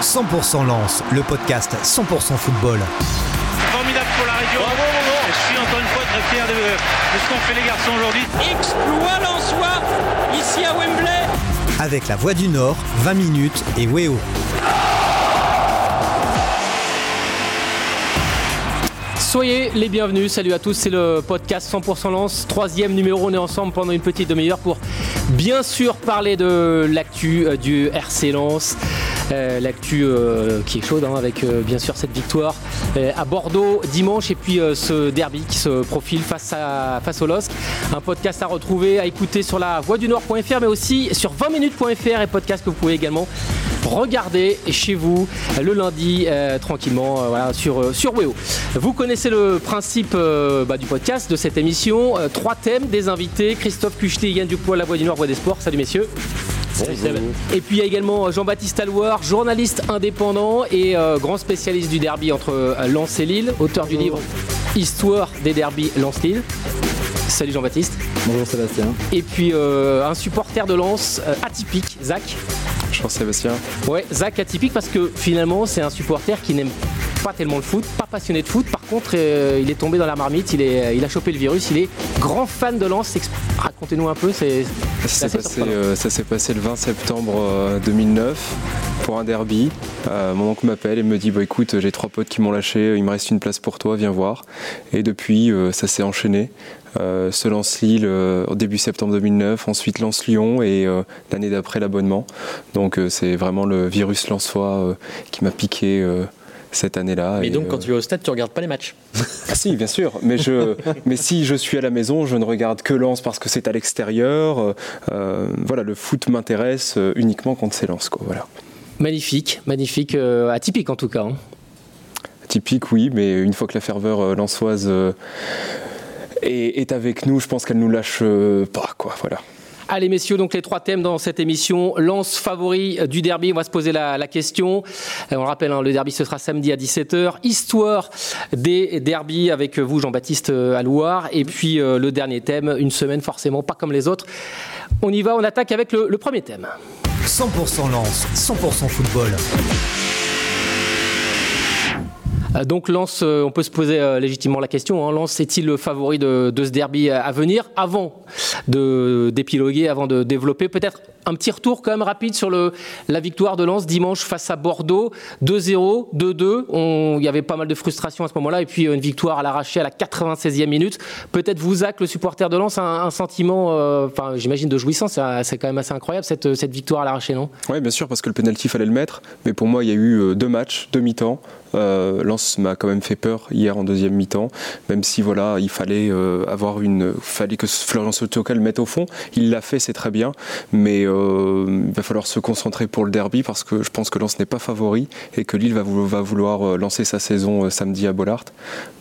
100% Lance, le podcast 100% football. Formidable pour la région. Je suis encore une fois très fier de, de ce qu'ont fait les garçons aujourd'hui. Exploit Lensois ici à Wembley. Avec la Voix du Nord, 20 minutes et Weo. Soyez les bienvenus, salut à tous, c'est le podcast 100% Lance, troisième numéro, on est ensemble pendant une petite demi-heure pour bien sûr parler de l'actu euh, du RC Lens, euh, l'actu euh, qui est chaude hein, avec euh, bien sûr cette victoire euh, à Bordeaux dimanche et puis euh, ce derby qui se profile face, à, face au LOSC. Un podcast à retrouver, à écouter sur la voix du mais aussi sur 20minutes.fr et podcast que vous pouvez également regarder chez vous le lundi euh, tranquillement euh, sur, euh, sur Weo. Vous connaissez le principe euh, bah, du podcast, de cette émission. Euh, trois thèmes, des invités. Christophe Cuchelet, Yann Dupois, La Voix du Nord, Voix des Sports. Salut messieurs. Et puis il y a également Jean-Baptiste Alouard, journaliste indépendant et euh, grand spécialiste du derby entre euh, Lens et Lille, auteur du livre Histoire des derbies Lens-Lille. Salut Jean-Baptiste. Bonjour Sébastien. Et puis euh, un supporter de Lens euh, atypique, Zach. Bonjour Sébastien. Ouais, Zach atypique parce que finalement c'est un supporter qui n'aime pas tellement le foot, pas passionné de foot. Par contre, euh, il est tombé dans la marmite, il, est, il a chopé le virus, il est grand fan de Lens. Racontez-nous un peu, c'est Ça s'est assez passé, surprenant. euh, ça s'est passé le 20 septembre euh, 2009 pour un derby. Euh, mon oncle m'appelle et me dit bah, écoute, j'ai trois potes qui m'ont lâché, il me reste une place pour toi, viens voir. Et depuis, euh, ça s'est enchaîné. Euh, ce Lens-Lille euh, au début septembre 2009, ensuite Lens-Lyon et euh, l'année d'après l'abonnement. Donc euh, c'est vraiment le virus lensois euh, qui m'a piqué euh, cette année-là. Mais Et, donc, euh, quand tu vas au stade, tu regardes pas les matchs. Ah si, bien sûr. Mais, je, mais si je suis à la maison, je ne regarde que Lens parce que c'est à l'extérieur. Euh, euh, voilà, le foot m'intéresse euh, uniquement quand c'est Lens. Quoi, voilà. magnifique, magnifique, euh, atypique en tout cas. hein. Typique, oui, mais une fois que la ferveur euh, lensoise euh, est, est avec nous, je pense qu'elle nous lâche euh, pas. Quoi, voilà. Allez messieurs, donc les trois thèmes dans cette émission. Lance favori du derby, on va se poser la, question. Euh, On le rappelle, hein, le derby ce sera samedi à 17h. Histoire des derbies avec vous Jean-Baptiste euh, Alouard. Et puis euh, le dernier thème, une semaine forcément pas comme les autres. On y va, on attaque avec le, le premier thème. 100% Lance, 100% football. Euh, Donc Lens, euh, on peut se poser euh, légitimement la question, hein, Lens est-il le favori de, ce derby à à venir Avant de d'épiloguer, avant de développer, peut-être un petit retour quand même rapide sur le, la victoire de Lens dimanche face à Bordeaux, 2-0, 2-2. On- Il y avait pas mal de frustration à ce moment-là, et puis euh, une victoire à l'arraché à la 96e minute. Peut-être vous, Zach, le supporter de Lens, un, sentiment, euh, j'imagine de jouissance, c'est quand même assez incroyable cette, cette victoire à l'arraché, non? Oui, bien sûr, parce que le penalty fallait le mettre. Mais pour moi, il y a eu euh, deux matchs, deux mi-temps. Euh, Lens m'a quand même fait peur hier en deuxième mi-temps, même si voilà, il fallait euh, avoir une, fallait que Florian Sotoka le mette au fond. Il l'a fait, c'est très bien, mais euh, il va falloir se concentrer pour le derby parce que je pense que Lens n'est pas favori et que Lille va, vou- va vouloir euh, lancer sa saison euh, samedi à Bollard.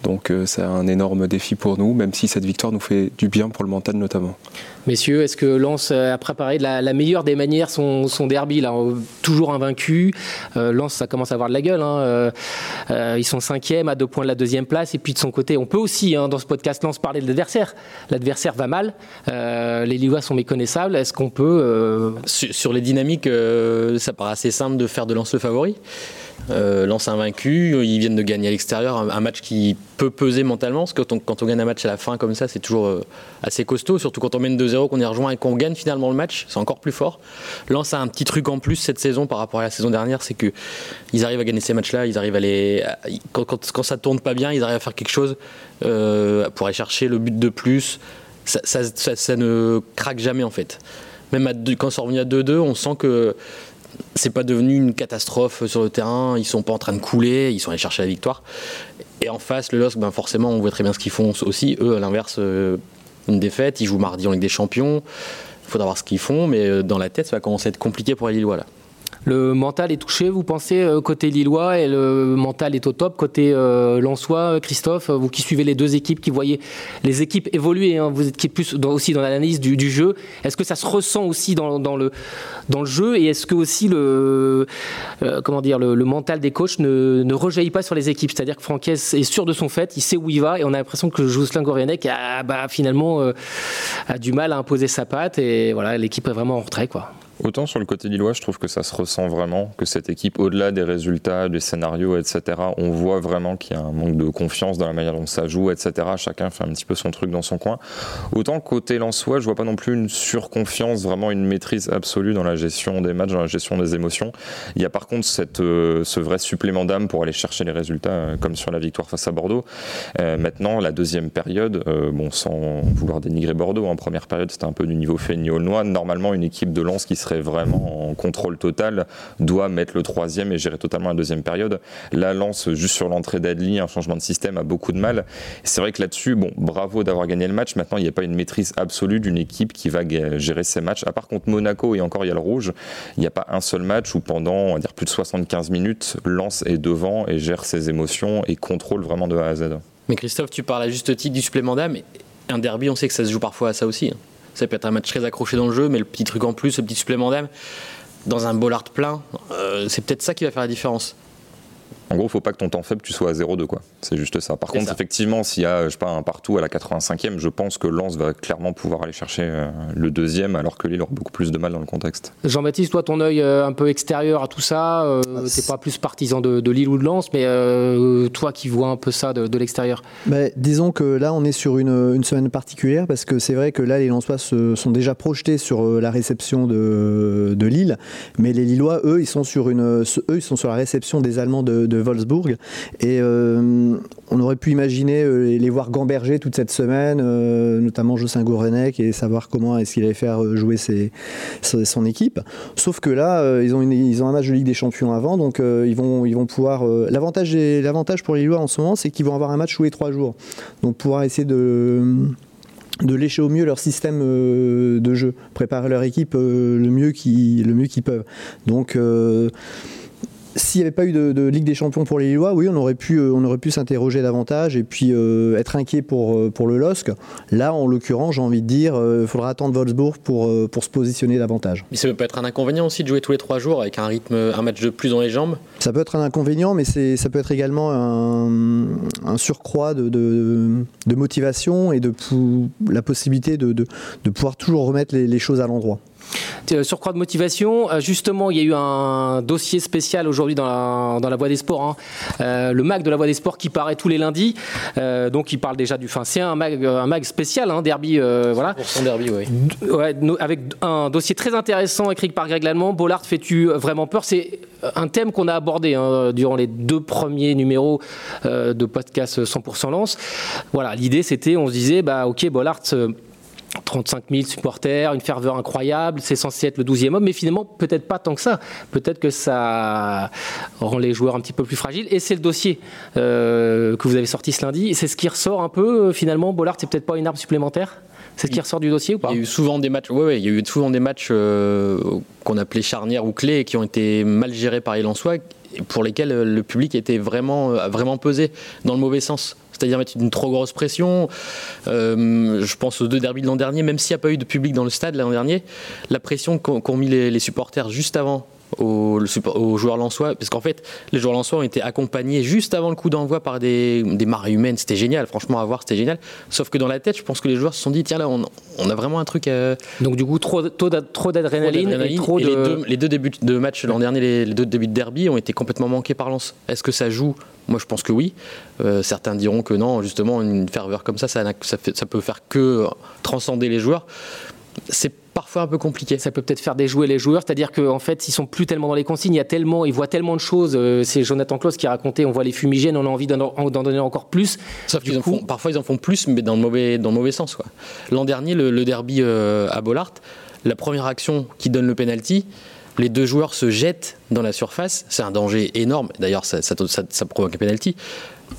Donc euh, c'est un énorme défi pour nous, même si cette victoire nous fait du bien pour le mental notamment. Messieurs, est-ce que Lens a préparé de la, meilleure des manières son, derby là, euh, Toujours invaincu? Euh, Lens, ça commence à avoir de la gueule. hein. Euh, euh, ils sont cinquième à deux points de la deuxième place. Et puis de son côté, on peut aussi, hein, dans ce podcast Lens, parler de l'adversaire. L'adversaire va mal. Euh, les Lillois sont méconnaissables. Est-ce qu'on peut... Sur, les dynamiques, euh, ça paraît assez simple de faire de Lens le favori. Euh, Lens invaincu, ils viennent de gagner à l'extérieur, un, match qui peut peser mentalement, parce que quand on, gagne un match à la fin comme ça, c'est toujours euh, assez costaud, surtout quand on mène 2-0, qu'on est rejoint et qu'on gagne finalement le match, c'est encore plus fort. Lens a un petit truc en plus cette saison par rapport à la saison dernière, c'est que ils arrivent à gagner ces matchs-là, ils arrivent à les, quand, quand, quand ça tourne pas bien, ils arrivent à faire quelque chose euh, pour aller chercher le but de plus. Ça ne craque jamais en fait. Même quand c'est revenu à 2-2, on sent que c'est pas devenu une catastrophe sur le terrain. Ils sont pas en train de couler, ils sont allés chercher la victoire. Et en face, le LOSC, ben forcément, on voit très bien ce qu'ils font aussi. Eux, à l'inverse, euh, une défaite. Ils jouent mardi en Ligue des Champions. Il faudra voir ce qu'ils font, mais euh, dans la tête, ça va commencer à être compliqué pour les Lillois là. Le mental est touché, vous pensez, euh, côté Lillois, et le mental est au top. Côté euh, Lensois, euh, Christophe, vous qui suivez les deux équipes, qui voyez les équipes évoluer, hein, vous êtes plus aussi dans l'analyse du, jeu. Est-ce que ça se ressent aussi dans, le, dans le jeu Et est-ce que aussi le, euh, comment dire, le, mental des coachs ne, ne rejaillit pas sur les équipes? C'est-à-dire que Franquès est sûr de son fait, il sait où il va, et on a l'impression que Jocelyn Gourvenec a bah, finalement a du mal à imposer sa patte, et voilà, l'équipe est vraiment en retrait. quoi. Autant sur le côté lillois, je trouve que ça se ressent vraiment, que cette équipe, au-delà des résultats, des scénarios, etc., on voit vraiment qu'il y a un manque de confiance dans la manière dont ça joue, etc. Chacun fait un petit peu son truc dans son coin. Autant côté Lensois, je vois pas non plus une surconfiance, vraiment une maîtrise absolue dans la gestion des matchs, dans la gestion des émotions. Il y a par contre cette, euh, ce vrai supplément d'âme pour aller chercher les résultats, euh, comme sur la victoire face à Bordeaux. Euh, maintenant, la deuxième période, bon, sans vouloir dénigrer Bordeaux, en première période, c'était un peu du niveau Feigny-Aulnois. Normalement, une équipe de Lens qui serait vraiment en contrôle total, doit mettre le troisième et gérer totalement la deuxième période. La lance juste sur l'entrée d'Adli, un changement de système a beaucoup de mal. C'est vrai que là-dessus, bon, bravo d'avoir gagné le match. Maintenant, il n'y a pas une maîtrise absolue d'une équipe qui va gérer ses matchs. À part contre Monaco et encore il y a le rouge, il n'y a pas un seul match où pendant on va dire plus de 75 minutes, Lance est devant et gère ses émotions et contrôle vraiment de A à Z. Mais Christophe, tu parles à juste titre du supplément d'âme. Un derby, on sait que ça se joue parfois à ça aussi. Ça peut être un match très accroché dans le jeu, mais le petit truc en plus, le petit supplément d'âme, dans un bollard plein, euh, c'est peut-être ça qui va faire la différence. En gros, il faut pas que ton temps faible, tu sois à 0-2, quoi. C'est juste ça. Par contre, effectivement, s'il y a, je sais pas, un partout à la 85e, je pense que Lens va clairement pouvoir aller chercher euh, le deuxième, alors que Lille aura beaucoup plus de mal dans le contexte. Jean-Baptiste, toi, ton œil euh, un peu extérieur à tout ça, euh, ah, c'est pas plus partisan de, Lille ou de Lens, mais toi qui vois un peu ça de, l'extérieur. Bah, disons que là, on est sur une, semaine particulière, parce que c'est vrai que là, les Lensois se, sont déjà projetés sur la réception de, Lille, mais les Lillois, eux, ils sont sur une, eux, ils sont sur la réception des Allemands de de Wolfsburg. Et euh, on aurait pu imaginer euh, les voir gamberger toute cette semaine, euh, notamment Jocelyn Gourvenec, et savoir comment est-ce qu'il allait faire jouer son équipe. Sauf que là, ils, ont ils ont un match de Ligue des Champions avant, donc ils, vont, ils vont pouvoir. L'avantage, l'avantage pour les Lillois en ce moment, c'est qu'ils vont avoir un match tous les trois jours. Donc pouvoir essayer de de lécher au mieux leur système de jeu, préparer leur équipe le mieux qu'ils peuvent. Donc s'il n'y avait pas eu de, Ligue des Champions pour les Lillois, oui, on aurait pu, euh, on aurait pu s'interroger davantage et puis euh, être inquiet pour, euh, pour le LOSC. Là, en l'occurrence, j'ai envie de dire, il faudra attendre Wolfsburg pour, pour se positionner davantage. Mais ça peut être un inconvénient aussi de jouer tous les trois jours avec un rythme, un match de plus dans les jambes Ça peut être un inconvénient, mais ça peut être également un, surcroît de, de, motivation et de la possibilité de, pouvoir toujours remettre les choses à l'endroit. Euh, surcroît de motivation. Euh, justement, il y a eu un dossier spécial aujourd'hui dans la, dans la Voie des Sports, hein. euh, le mag de la Voie des Sports qui paraît tous les lundis. donc, il parle déjà du. Fin, c'est un mag, un mag spécial, hein, derby, voilà. Pour son derby, oui. Ouais, avec un dossier très intéressant écrit par Greg Lallemand. Bollard, fais-tu vraiment peur? C'est un thème qu'on a abordé hein, durant les deux premiers numéros de podcast 100% Lance. Voilà, l'idée c'était, on se disait, bah ok, Bollard 35 000 supporters, une ferveur incroyable, c'est censé être le 12e homme, mais finalement, peut-être pas tant que ça. Peut-être que ça rend les joueurs un petit peu plus fragiles. Et c'est le dossier euh, que vous avez sorti ce lundi. C'est ce qui ressort un peu, euh, finalement. Bollard, c'est peut-être pas une arme supplémentaire? C'est ce qui ressort du dossier ou pas? Il y a eu souvent des matchs, ouais, il y a eu souvent des matchs euh, qu'on appelait charnières ou clés qui ont été mal gérés par les Lensois, pour lesquels le public était vraiment, vraiment pesé dans le mauvais sens c'est-à-dire mettre une trop grosse pression. Euh, je pense aux deux derbys de l'an dernier, même s'il n'y a pas eu de public dans le stade l'an dernier, la pression qu'ont mis les, supporters juste avant aux, joueurs lensois, parce qu'en fait, les joueurs lensois ont été accompagnés juste avant le coup d'envoi par des, des marées humaines. C'était génial, franchement, à voir, c'était génial. Sauf que dans la tête, je pense que les joueurs se sont dit, tiens là, on, a vraiment un truc. Donc du coup, trop, trop d'adrénaline et, trop de... les, deux, débuts de match l'an dernier, les, deux débuts de derby ont été complètement manqués par Lens. Est-ce que ça joue? Moi, je pense que oui. Euh, certains diront que non, justement, une ferveur comme ça, ça, ça, peut faire que transcender les joueurs. C'est parfois un peu compliqué. Ça peut peut-être faire déjouer les joueurs, c'est-à-dire qu'en fait, ils sont plus tellement dans les consignes, il y a tellement, ils voient tellement de choses. Euh, c'est Jonathan Claus qui racontait, on voit les fumigènes, on a envie d'en donner encore plus. Sauf qu'ils font, parfois ils en font plus, mais dans le mauvais, dans le mauvais sens. L'an dernier, le, derby euh, à Bollard, la première action qui donne le penalty, les deux joueurs se jettent dans la surface, c'est un danger énorme. D'ailleurs, ça, provoque un penalty.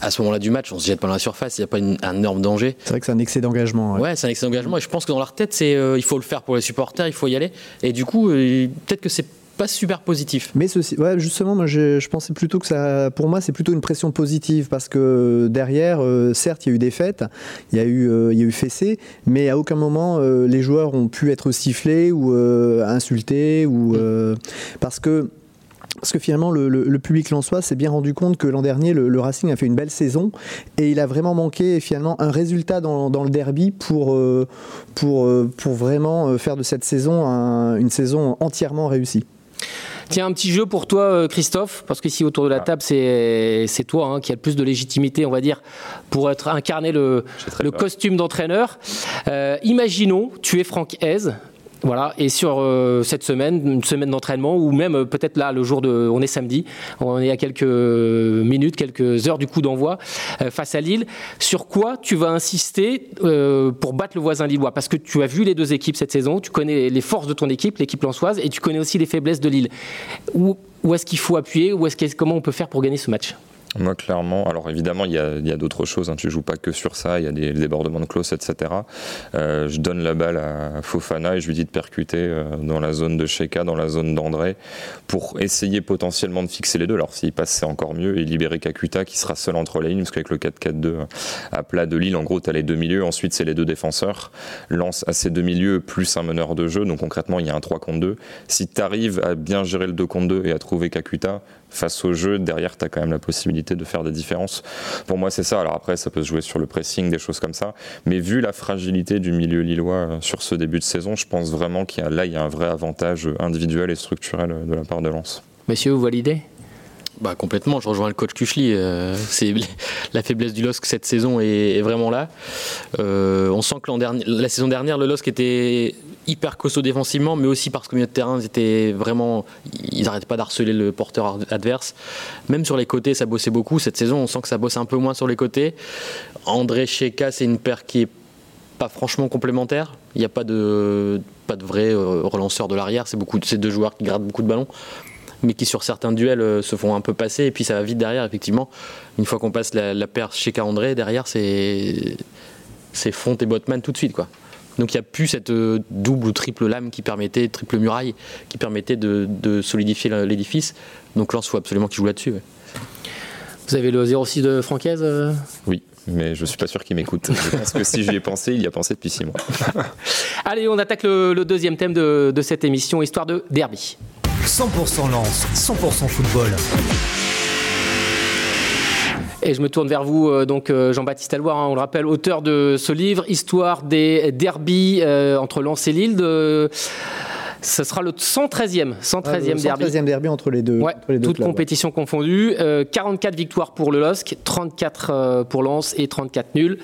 À ce moment-là du match, on se jette pas dans la surface, il n'y a pas un énorme danger. C'est vrai que c'est un excès d'engagement. Ouais, c'est un excès d'engagement. Et je pense que dans leur tête, c'est euh, il faut le faire pour les supporters, il faut y aller. Et du coup, euh, peut-être que c'est pas super positif. Mais ceci, ouais, justement, moi, je, pensais plutôt que ça, pour moi, c'est plutôt une pression positive parce que derrière, euh, certes, il y a eu des fêtes, il y a eu, euh, il y a eu fessé, mais à aucun moment euh, les joueurs ont pu être sifflés ou insultés ou parce que parce que finalement, le, le, public lensois s'est bien rendu compte que l'an dernier, le, Racing a fait une belle saison et il a vraiment manqué finalement un résultat dans, dans le derby pour, euh, pour, euh, pour vraiment euh, faire de cette saison une saison entièrement réussie. Tiens, un petit jeu pour toi, Christophe, parce qu'ici autour de la ah. table, c'est toi hein, qui a le plus de légitimité, on va dire, pour être incarner le, le costume d'entraîneur. imaginons, tu es Franck Hez, voilà, et sur euh, cette semaine, une semaine d'entraînement, ou même euh, peut-être là, le jour de. On est samedi, on est à quelques minutes, quelques heures du coup d'envoi euh, face à Lille. Sur quoi tu vas insister pour battre le voisin lillois? Parce que tu as vu les deux équipes cette saison, tu connais les forces de ton équipe, l'équipe lançoise, et tu connais aussi les faiblesses de Lille. Où, où est-ce qu'il faut appuyer? Où est-ce comment on peut faire pour gagner ce match? Moi, clairement, alors évidemment, il y a, d'autres choses. Hein. Tu joues pas que sur ça. Il y a des débordements de clause, etc. Euh, je donne la balle à Fofana et je lui dis de percuter euh, dans la zone de Sheka, dans la zone d'André, pour essayer potentiellement de fixer les deux. Alors, s'il passe, c'est encore mieux. Et libérer Kakuta qui sera seul entre les lignes, parce qu'avec le 4-4-2 à plat de Lille, en gros, tu as les deux milieux. Ensuite, c'est les deux défenseurs. Lance à ces deux milieux plus un meneur de jeu. Donc, concrètement, il y a un 3 contre 2. Si tu arrives à bien gérer le 2 contre 2 et à trouver Kakuta, face au jeu, derrière, tu as quand même la possibilité de faire des différences. Pour moi, c'est ça. Alors après, ça peut se jouer sur le pressing, des choses comme ça. Mais vu la fragilité du milieu lillois euh, sur ce début de saison, je pense vraiment qu'il y a là, il y a un vrai avantage individuel et structurel euh, de la part de Lens. Messieurs, vous validez? Bah, complètement, je rejoins le coach Kuchli. Euh, c'est la faiblesse du LOSC cette saison est, vraiment là. on sent que la saison dernière, le LOSC était hyper costaud défensivement, mais aussi parce qu'au milieu de terrain, ils vraiment, ils n'arrêtaient pas d'harceler le porteur adverse. Même sur les côtés, ça bossait beaucoup. Cette saison, on sent que ça bosse un peu moins sur les côtés. André Cheka, c'est une paire qui est pas franchement complémentaire. Il n'y a pas de, pas de vrai euh, relanceur de l'arrière. C'est deux joueurs qui gardent beaucoup de ballons, mais qui sur certains duels euh, se font un peu passer. Et puis ça va vite derrière. Effectivement, une fois qu'on passe la, paire Cheka André, derrière c'est c'est Font et Botman tout de suite quoi. Donc il n'y a plus cette euh, double ou triple lame qui permettait, triple muraille, qui permettait de, solidifier l'édifice. Donc là, il faut absolument qu'il joue là-dessus. Vous avez le 06 de Francaise euh? Oui mais je suis pas sûr qu'il m'écoute. Pense que si j'y ai pensé, il y a pensé depuis six mois. Allez, on attaque le, deuxième thème de, de, cette émission, histoire de derby. 100% lance, 100% football. Et je me tourne vers vous, euh, donc euh, Jean-Baptiste Alloir, hein, on le rappelle, auteur de ce livre, Histoire des derbies euh, entre Lens et Lille. Ce sera le 113e, 113e derby. 113e derby entre les deux. Ouais, toutes compétitions confondues. 44 victoires pour le LOSC, 34 pour Lens et 34 nuls.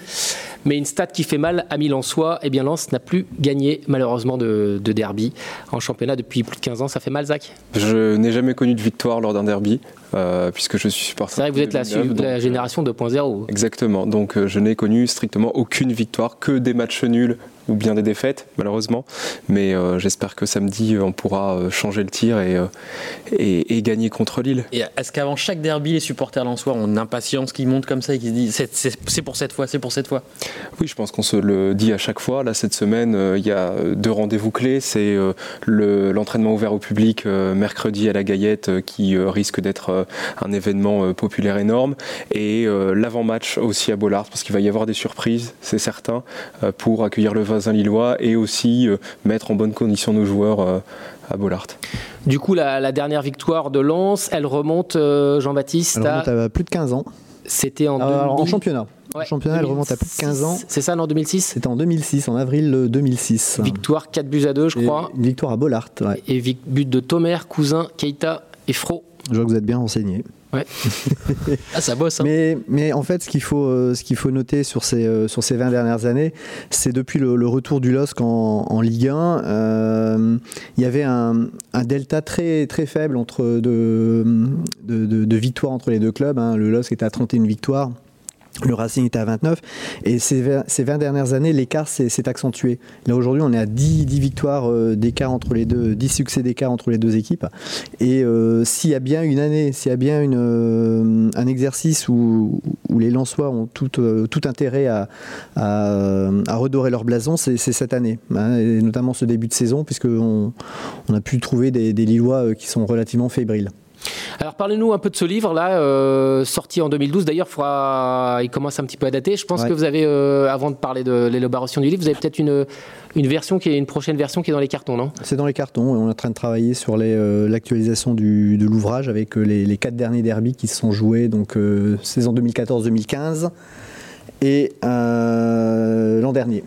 Mais une stat qui fait mal à Milan-Soi, eh bien Lens n'a plus gagné malheureusement de, de, derby en championnat depuis plus de 15 ans. Ça fait mal, Zach? Je n'ai jamais connu de victoire lors d'un derby. Euh, puisque je suis supporter. C'est vrai que vous êtes la, la, génération 2.0. Exactement. Donc euh, je n'ai connu strictement aucune victoire, que des matchs nuls ou bien des défaites, malheureusement. Mais euh, j'espère que samedi, on pourra changer le tir et, et, gagner contre Lille. Et est-ce qu'avant chaque derby, les supporters lensois ont une impatience qui monte comme ça et qui se disent c'est pour cette fois, c'est pour cette fois? Oui, je pense qu'on se le dit à chaque fois. Là, cette semaine, il y a deux rendez-vous clés. C'est l'entraînement ouvert au public mercredi à la Gaillette qui risque d'être un événement euh, populaire énorme. Et euh, l'avant-match aussi à Bollard, parce qu'il va y avoir des surprises, c'est certain, euh, pour accueillir le voisin lillois et aussi mettre en bonne condition nos joueurs à Bollard. Du coup, la, dernière victoire de Lens, elle remonte, Jean-Baptiste Elle remonte à... plus de 15 ans. C'était en, en championnat. en championnat, elle remonte à plus de 15 ans. C'est ça, en 2006 C'était en 2006, en avril 2006. Victoire 4 buts à 2, je crois. Une victoire à Bollard. Et but de Tomer, Cousin, Keita et Fro. Je vois que vous êtes bien renseigné. Ouais. ah, ça bosse. Hein. Mais, mais en fait, ce qu'il faut, euh, ce qu'il faut noter sur ces, euh, sur ces 20 dernières années, c'est depuis le, retour du LOSC en, en Ligue 1, euh, il y avait un, un, delta très, très faible entre de, de, de, victoires entre les deux clubs. Hein. Le LOSC était à 31 victoires. Le Racing était à 29. Et ces 20, dernières années, l'écart s'est accentué. Là, aujourd'hui, on est à 10, victoires euh, d'écart entre les deux, 10 succès d'écart entre les deux équipes. Et euh, s'il y a bien une année, s'il y a bien une, euh, un exercice où, les Lensois ont tout, intérêt à, à, redorer leur blason, c'est cette année. Hein, et notamment ce début de saison, puisqu'on on a pu trouver des, des Lillois qui sont relativement fébriles. Alors parlez-nous un peu de ce livre là, euh, sorti en 2012. D'ailleurs, faudra... il commence un petit peu à dater. Je pense Ouais. que vous avez, euh, avant de parler de l'élaboration du livre, vous avez peut-être une, une version qui est une prochaine version qui est dans les cartons, non? C'est dans les cartons et on est en train de travailler sur euh, l'actualisation de l'ouvrage avec les, les quatre derniers derbys qui se sont joués, donc saison 2014-2015 et l'an dernier.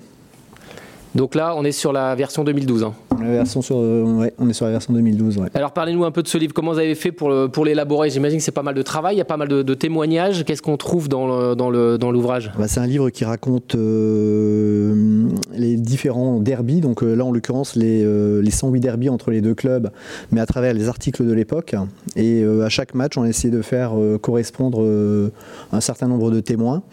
Donc là, on est sur la version 2012. hein. La version sur, euh, ouais, on est sur la version 2012. ouais. Alors parlez-nous un peu de ce livre. Comment vous avez fait pour, le- pour l'élaborer? J'imagine que c'est pas mal de travail, il y a pas mal de, de témoignages. Qu'est-ce qu'on trouve dans, le- dans, le- dans l'ouvrage? Bah, c'est un livre qui raconte euh, les différents derbies, donc euh, là en l'occurrence les, les 108 derbies entre les deux clubs, mais à travers les articles de l'époque. Et à chaque match, on a essayé de faire correspondre un certain nombre de témoins.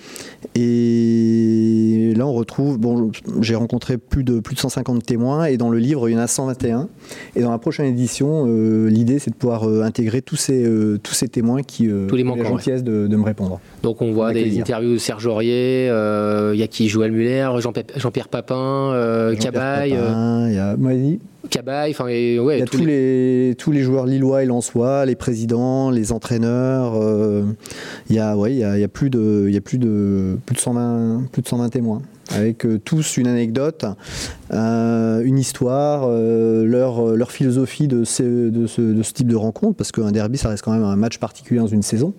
Et là, on retrouve, bon, j'ai rencontré plus de, plus de 150 témoins, et dans le livre, il y en a 121. Et dans la prochaine édition, euh, l'idée, c'est de pouvoir euh, intégrer tous ces, euh, tous ces témoins qui Tous les ont la gentillesse de, de me répondre. Donc on voit Avec des interviews de Serge Aurier, il y a qui Joël Muller, Jean-Pierre Papin, Jean-Pierre Cabaye, il y a, dit, Cabaye, enfin ouais, Il y a tous tous, les- les... tous les joueurs lillois et lensois, les présidents, les entraîneurs. euh, il y a, ouais, il y a, il y a plus de, il y a plus de, plus de 120, plus de 120 témoins, avec euh, tous une anecdote, euh, une histoire, euh, leur, leur philosophie de ce, de, ce, de ce type de rencontre, parce qu'un derby, ça reste quand même un match particulier dans une saison.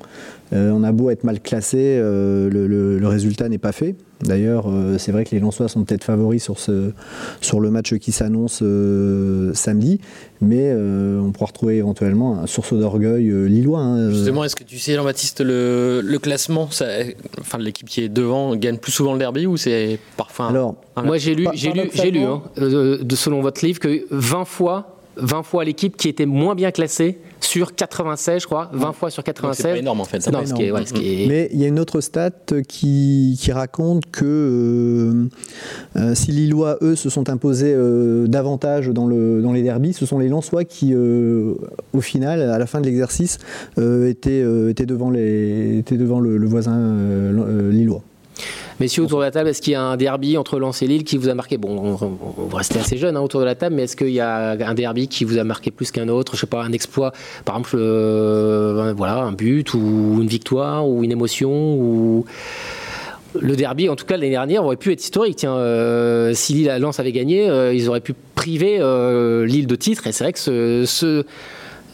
Euh, on a beau être mal classé, euh, le, le- le résultat n'est pas fait. D'ailleurs, euh, c'est vrai que les Lensois sont peut-être favoris sur, ce, sur le match qui s'annonce euh, samedi, mais euh, on pourra retrouver éventuellement un sursaut d'orgueil euh, lillois. hein. Justement, est-ce que tu sais, Jean-Baptiste, le, le classement, ça, enfin, l'équipe qui est devant gagne plus souvent le derby ou c'est parfois. un- Alors, un- Moi j'ai lu, j'ai lu, j'ai lu, hein, euh, de, selon votre livre, que 20 fois, 20 fois l'équipe qui était moins bien classée sur 96, je crois, 20 fois sur donc c'est pas 96. énorme en fait. Non, pas ce qui est, énorme. ouais, ce qui est- Mais il y a une autre stat qui, qui raconte que euh, euh, si Lillois, eux, se sont imposés euh, davantage dans, le, dans les derbies, ce sont les Lensois qui, euh, au final, à la fin de l'exercice, euh, étaient, euh, étaient devant, les, étaient devant le, le voisin euh, euh, lillois. Messieurs, autour de la table, est-ce qu'il y a un derby entre Lens et Lille qui vous a marqué? Bon, on, rester assez jeune hein, autour de la table, mais est-ce qu'il y a un derby qui vous a marqué plus qu'un autre? Je sais pas, un exploit, par exemple, euh, voilà, un but ou une victoire ou une émotion ou le derby, en tout cas l'année dernière, aurait pu être historique. Euh, si Lille Lens avait gagné, euh, ils auraient pu priver Lille de titre. Et c'est vrai que ce-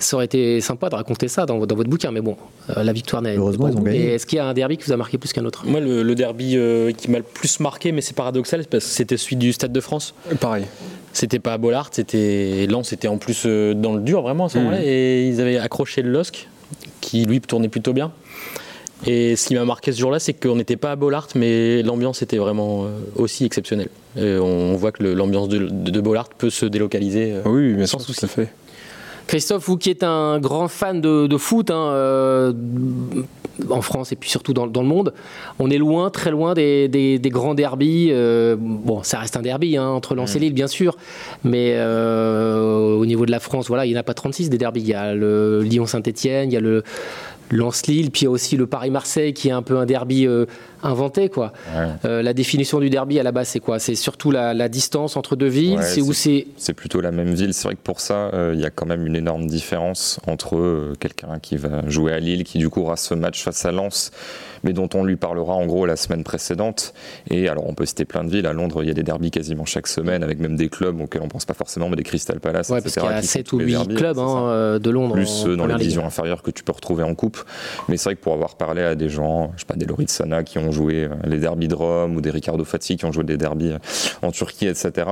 ça aurait été sympa de raconter ça dans, dans votre bouquin. Mais bon, euh, la victoire n'est. Heureusement, n'est ils pas ont gagné. Et Est-ce qu'il y a un derby qui vous a marqué plus qu'un autre? Moi, le, le derby euh, qui m'a le plus marqué, mais c'est paradoxal, c'est parce que c'était celui du Stade de France. Pareil. C'était pas à Bollard, c'était Lens c'était en plus euh, dans le dur vraiment à ce Mhm. moment-là, et ils avaient accroché le LOSC, qui lui tournait plutôt bien. Et ce qui m'a marqué ce jour-là, c'est qu'on n'était pas à Bollard, mais l'ambiance était vraiment euh, aussi exceptionnelle. Et on voit que le- l'ambiance de, de, de Bollard peut se délocaliser. euh, oui, bien Sans sûr, souci. tout à fait. Christophe, vous qui êtes un grand fan de, de foot hein, euh, en France et puis surtout dans, dans le monde, on est loin, très loin des, des- des grands derbies. euh, bon, ça reste un derby hein, entre Lens et Lille, bien sûr, mais euh, au niveau de la France, voilà, il n'y en a pas 36 des derbies. Il y a le Lyon-Saint-Etienne, il y a le Lens-Lille, puis il y a aussi le Paris-Marseille qui est un peu un derby inventé. Quoi. Ouais. Euh, la définition du derby à la base, c'est quoi? C'est surtout la, la distance entre deux villes? Ouais, C'est où c'est C'est plutôt la même ville. C'est vrai que pour ça, euh, il y a quand même une énorme différence entre euh, quelqu'un qui va jouer à Lille, qui du coup aura ce match face à Lens, mais dont on lui parlera en gros la semaine précédente. Et alors, on peut citer plein de villes. À Londres, il y a des derbys quasiment chaque semaine, avec même des clubs auxquels on pense pas forcément, mais des Crystal Palace, Ouais, parce etc. qu'il y a qui font 7 tous ou les 8 derbys, clubs hein, de Londres. plus en ceux dans les divisions inférieures que tu peux retrouver en coupe. Mais c'est vrai que pour avoir parlé à des gens, je sais pas, des Loris Sana qui ont joué euh, les derbys de Rome ou des Ricardo Fati qui ont joué des derbys euh, en Turquie, etc.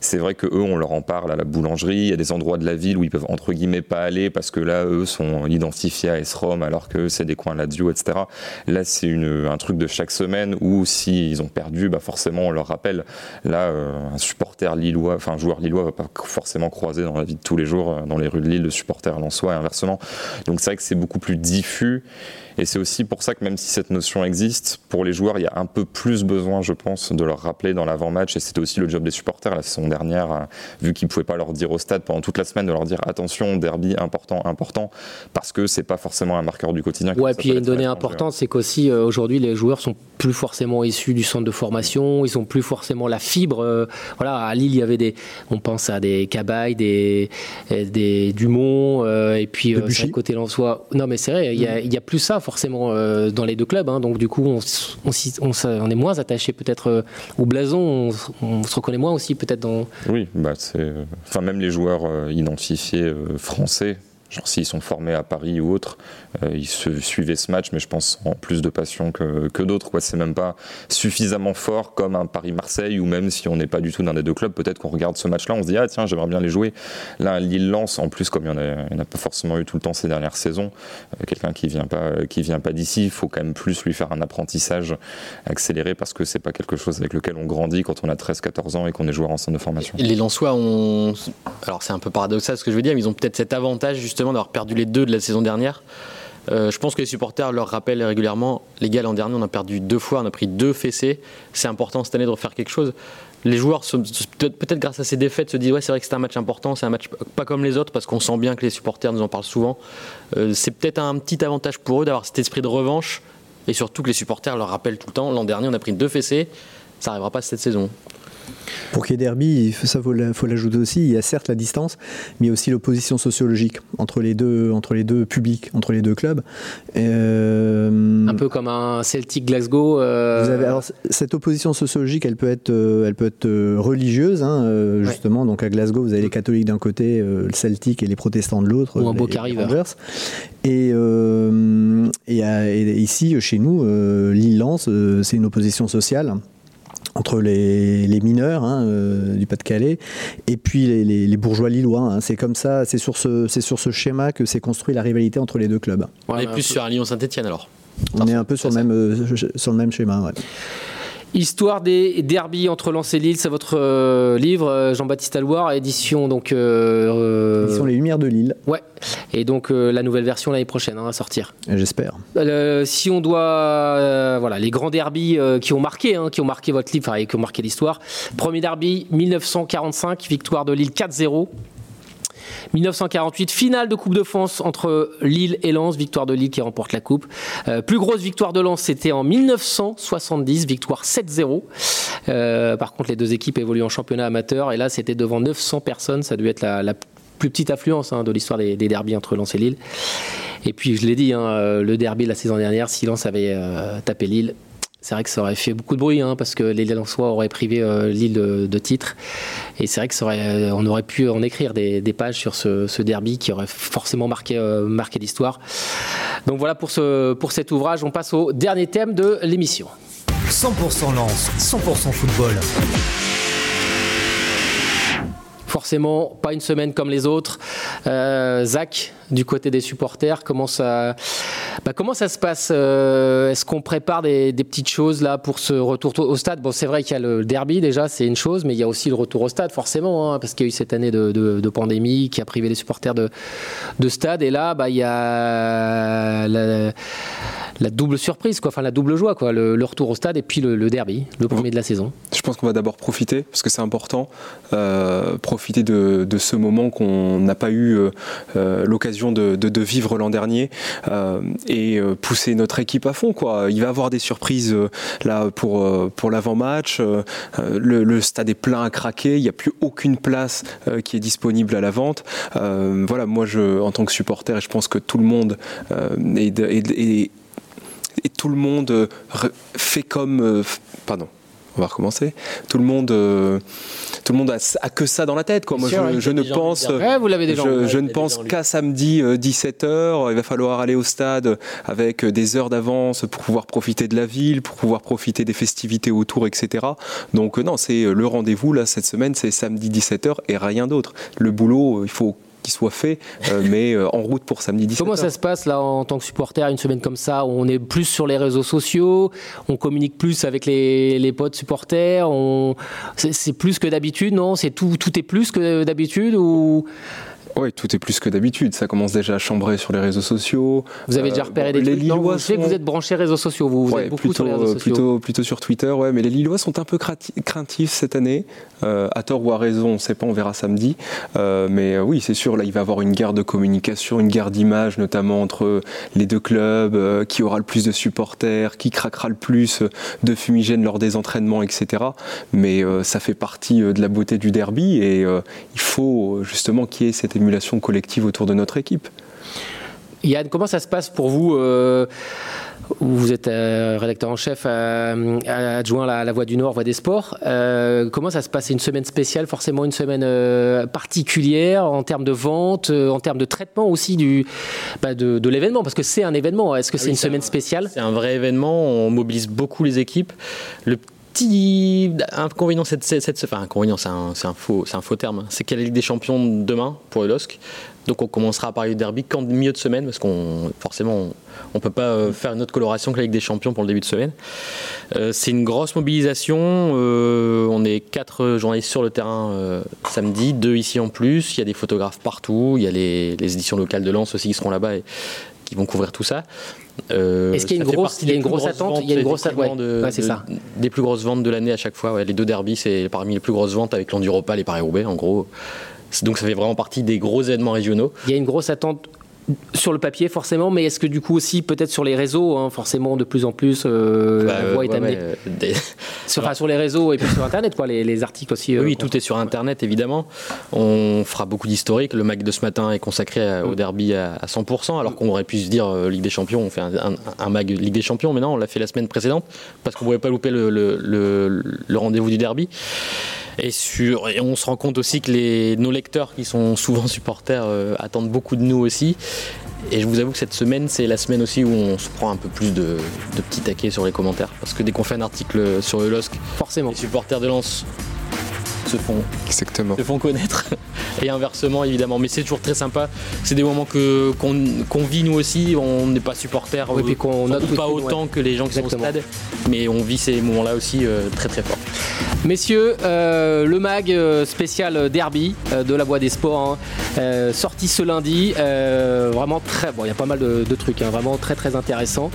C'est vrai que eux, on leur en parle à la boulangerie. Il y a des endroits de la ville où ils peuvent entre guillemets pas aller parce que là, eux sont identifiés à S-Rome alors que c'est des coins Lazio, etc. Là, c'est un truc de chaque semaine où s'ils ont perdu, bah forcément, on leur rappelle. Là, euh, un supporter lillois, enfin un joueur lillois va pas forcément croiser dans la vie de tous les jours dans les rues de Lille le supporter lensois et inversement. Donc c'est vrai que c'est beaucoup plus diffus. Et c'est aussi pour ça que même si cette notion existe, pour les joueurs, il y a un peu plus besoin, je pense, de leur rappeler dans l'avant-match. Et c'était aussi le job des supporters la saison dernière, euh, vu qu'ils ne pouvaient pas leur dire au stade pendant toute la semaine, de leur dire attention, derby important, important, parce que c'est pas forcément un marqueur du quotidien. Ouais, puis il y a une donnée importante, c'est qu'aussi euh, aujourd'hui les joueurs sont plus forcément issus du centre de formation, ils ont plus forcément la fibre. euh, voilà, à Lille, il y avait des, on pense à des Cabaye, des, des Dumont, euh, et puis euh, côté Lensois. Non, mais c'est vrai, il y, a, il y a plus ça forcément euh, dans les deux clubs. hein. donc du coup, on, on, est moins attaché peut-être euh, au blason. On, se reconnaît moins aussi peut-être dans. Oui, bah c'est. euh, même les joueurs euh, identifiés français, genre s'ils sont formés à Paris ou autre, euh, ils suivaient ce match, mais je pense en plus de passion que, d'autres. quoi. C'est même pas suffisamment fort comme un Paris-Marseille, ou même si on n'est pas du tout dans des deux clubs, peut-être qu'on regarde ce match-là, on se dit ah tiens, j'aimerais bien les jouer. Là, Lille-Lens, en plus, comme il n'y en, a- pas forcément eu tout le temps ces dernières saisons, euh, quelqu'un qui vient pas, qui vient pas d'ici, il faut quand même plus lui faire un apprentissage accéléré parce que c'est pas quelque chose avec lequel on grandit quand on a 13-14 ans et qu'on est joueur en centre de formation. Les Lensois ont. Alors c'est un peu paradoxal ce que je veux dire, mais ils ont peut-être cet avantage justement d'avoir perdu les deux de la saison dernière. Euh, je pense que les supporters leur rappellent régulièrement les gars, l'an dernier, on a perdu deux fois, on a pris deux fessées. C'est important cette année de refaire quelque chose. Les joueurs, peut-être grâce à ces défaites, se disent Ouais, c'est vrai que c'est un match important, c'est un match pas comme les autres, parce qu'on sent bien que les supporters nous en parlent souvent. Euh, c'est peut-être un petit avantage pour eux d'avoir cet esprit de revanche, et surtout que les supporters leur rappellent tout le temps L'an dernier, on a pris deux fessées, ça n'arrivera pas cette saison. Pour qu'il y ait derby, ça faut la- faut l'ajouter aussi, il y a certes la distance, mais il y a aussi l'opposition sociologique entre les deux, entre les deux publics, entre les deux clubs. Euh, Un peu comme un Celtic Glasgow. euh, Vous avez- alors, c- cette opposition sociologique, elle peut être, euh, elle peut être religieuse, hein, Ouais. justement. Donc à Glasgow, vous avez les catholiques d'un côté, le celtique et les protestants de l'autre. Ou un Boca River. Et, euh, et, à- et ici, chez nous, Lille-Lens, euh, c'est une opposition sociale entre les, les mineurs hein, euh, du Pas-de-Calais et puis les, les- les bourgeois lillois. hein. C'est comme ça, c'est sur ce, c'est sur ce schéma que s'est construit la rivalité entre les deux clubs. On est un plus peu- sur un Lyon-Saint-Etienne alors. On est un peu sur le même, euh, sur le même schéma. ouais. Histoire des derbies entre Lens et Lille, c'est votre euh, livre, euh, Jean-Baptiste Alloire, édition donc. euh, euh, sont les Lumières de Lille, Ouais, et donc euh, la nouvelle version l'année prochaine hein, à sortir. j'espère. Si on doit, voilà, les grands derbies qui ont marqué, hein, qui ont marqué votre livre, enfin, et qui ont marqué l'histoire. Premier derby 1945, victoire de Lille 4-0. 1948, finale de Coupe de France entre Lille et Lens, victoire de Lille qui remporte la Coupe. Euh, plus grosse victoire de Lens, c'était en 1970, victoire 7-0. Euh, par contre, les deux équipes évoluent en championnat amateur et là, c'était devant 900 personnes. Ça a dû être la, plus petite affluence hein, de l'histoire des, des derbies entre Lens et Lille. Et puis, je l'ai dit, hein, euh, le derby de la saison dernière, si Lens avait tapé Lille, c'est vrai que ça aurait fait beaucoup de bruit, hein, parce que les Lensois auraient privé euh, Lille de, de titres. Et c'est vrai que aurait, euh, on aurait pu en écrire des, pages sur ce, derby qui aurait forcément marqué, euh, l'histoire. Donc voilà pour, pour cet ouvrage. On passe au dernier thème de l'émission. 100% lance, 100% football. Forcément, pas une semaine comme les autres. Euh, Zach, du côté des supporters, comment ça, bah, comment ça se passe Euh, Est-ce qu'on prépare des, des petites choses là pour ce retour au stade? Bon, c'est vrai qu'il y a le derby déjà, c'est une chose, mais il y a aussi le retour au stade, forcément, hein, parce qu'il y a eu cette année de, de- de pandémie qui a privé les supporters de, de stade. Et là, bah, il y a la, la double surprise, quoi, enfin la double joie, quoi, le, le retour au stade et puis le, le derby, le premier de la saison. Je pense qu'on va d'abord profiter, parce que c'est important, euh, profiter de, ce moment qu'on n'a pas eu euh, euh, l'occasion de, vivre l'an dernier et pousser notre équipe à fond. Il va avoir des surprises là pour, l'avant-match. Le, stade est plein à craquer, il n'y a plus aucune place qui est disponible à la vente. Voilà, moi, je, en tant que supporter, je pense que tout le monde et tout le monde fait comme. pardon, on va recommencer. Tout le monde, euh, tout le monde a, a que ça dans la tête. Quoi. Moi, sûr, je, ne pense. Ouais, vous l'avez déjà. Je, ne pense qu'à samedi 17h. Il va falloir aller au stade avec euh, des heures d'avance pour pouvoir profiter de la ville, pour pouvoir profiter des festivités autour, etc. Donc, euh, non, c'est euh, le rendez-vous là cette semaine, c'est samedi 17h et rien d'autre. Le boulot, euh, il faut soit fait, euh, mais euh, en route pour samedi 17h. Comment ça se passe là en tant que supporter une semaine comme ça où on est plus sur les réseaux sociaux, on communique plus avec les, les potes supporters, on... c'est c'est plus que d'habitude, non? C'est tout, tout est plus que d'habitude ou Oui, tout est plus que d'habitude. Ça commence déjà à chambrer sur les réseaux sociaux. Vous avez déjà repéré des les trucs non, Lillois que vous êtes branché réseaux sociaux, vous, vous Ouais, êtes beaucoup plutôt, sur les réseaux sociaux. plutôt, plutôt sur Twitter, ouais, mais les Lillois sont un peu craintifs cette année, euh, à tort ou à raison, on ne sait pas, on verra samedi. Euh, mais euh, oui, c'est sûr, là, il va y avoir une guerre de communication, une guerre d'image, notamment entre les deux clubs, euh, qui aura le plus de supporters, qui craquera le plus de fumigènes lors des entraînements, etc. Mais euh, ça fait partie euh, de la beauté du derby et euh, il faut euh, justement qu'il y ait cette émulation collective autour de notre équipe. Yann, comment ça se passe pour vous euh, Vous êtes euh, rédacteur en chef euh, adjoint à la, la Voix du Nord, Voix des Sports. Comment ça se passe? C'est une semaine spéciale, forcément une semaine particulière en termes de vente, en termes de traitement aussi du, bah, de, de l'événement, parce que c'est un événement. Est-ce que Ah c'est oui, une semaine un- spéciale? C'est un vrai événement, on mobilise beaucoup les équipes. Le petit inconvénient, cette, cette, enfin inconvénient, c'est un, c'est un faux, c'est un faux terme, c'est qu'il y a la Ligue des Champions demain pour le LOSC. Donc on commencera à parler du derby qu'en milieu de semaine, parce qu'on forcément on ne peut pas euh, faire une autre coloration que la Ligue des Champions pour le début de semaine. Euh, c'est une grosse mobilisation. euh, on est quatre journalistes sur le terrain samedi, deux ici en plus. Il y a des photographes partout. Il y a les, éditions locales de Lens aussi qui seront là-bas qui vont couvrir tout ça. Euh, Est-ce qu'il y a une grosse- partie il y a des une plus grosse grosses attente Il y a une grosse- effectivement, ouais. de- Ouais, c'est de- ça. Des plus grosses ventes de l'année à chaque fois. ouais. Les deux derbies, c'est parmi les plus grosses ventes avec l'Enduropal et Paris-Roubaix, en gros. Donc ça fait vraiment partie des gros événements régionaux. Il y a une grosse attente sur le papier forcément, mais est-ce que du coup aussi peut-être sur les réseaux, hein, forcément de plus en plus, euh, Bah, la voix est ouais, amenée ouais, des- sur, enfin, sur les réseaux et puis sur Internet, quoi, les, les articles aussi. euh, Oui, tout est sur Internet, évidemment. On fera beaucoup d'historique. Le mag de ce matin est consacré au derby à, à 100%, alors qu'on aurait pu se dire euh, Ligue des Champions, on fait un, un- un mag Ligue des Champions, mais non, on l'a fait la semaine précédente, parce qu'on ne pouvait pas louper le, le- le- le rendez-vous du derby. Et, sur, et on se rend compte aussi que les, nos lecteurs, qui sont souvent supporters, euh, attendent beaucoup de nous aussi. Et je vous avoue que cette semaine, c'est la semaine aussi où on se prend un peu plus de, de petits taquets sur les commentaires. Parce que dès qu'on fait un article sur le LOSC, Forcément. les supporters de Lens se font, Exactement. se font connaître. Et inversement, évidemment. Mais c'est toujours très sympa. C'est des moments que, qu'on, qu'on vit nous aussi. On n'est pas supporters. Oui, euh, puis qu'on note doute pas autant que les gens qui Exactement. sont au stade. Mais on vit ces moments-là aussi euh, très très fort. Messieurs, euh, le mag euh, spécial derby euh, de la Voix des Sports, hein, sorti ce lundi, vraiment très bon. Il y a pas mal de, trucs, hein, vraiment très très intéressant.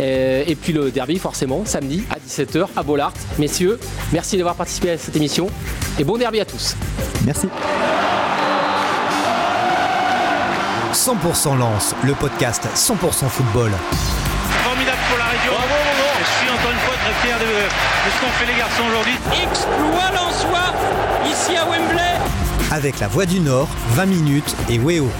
Et puis le derby, forcément, samedi à 17h à Bollard. Messieurs, merci d'avoir participé à cette émission et bon derby à tous. Merci. 100% Lance, le podcast 100% football. Très fier de, de ce qu'ont fait les garçons aujourd'hui. Exploit l'en soi ici à Wembley. Avec la Voix du Nord, 20 minutes et Weo.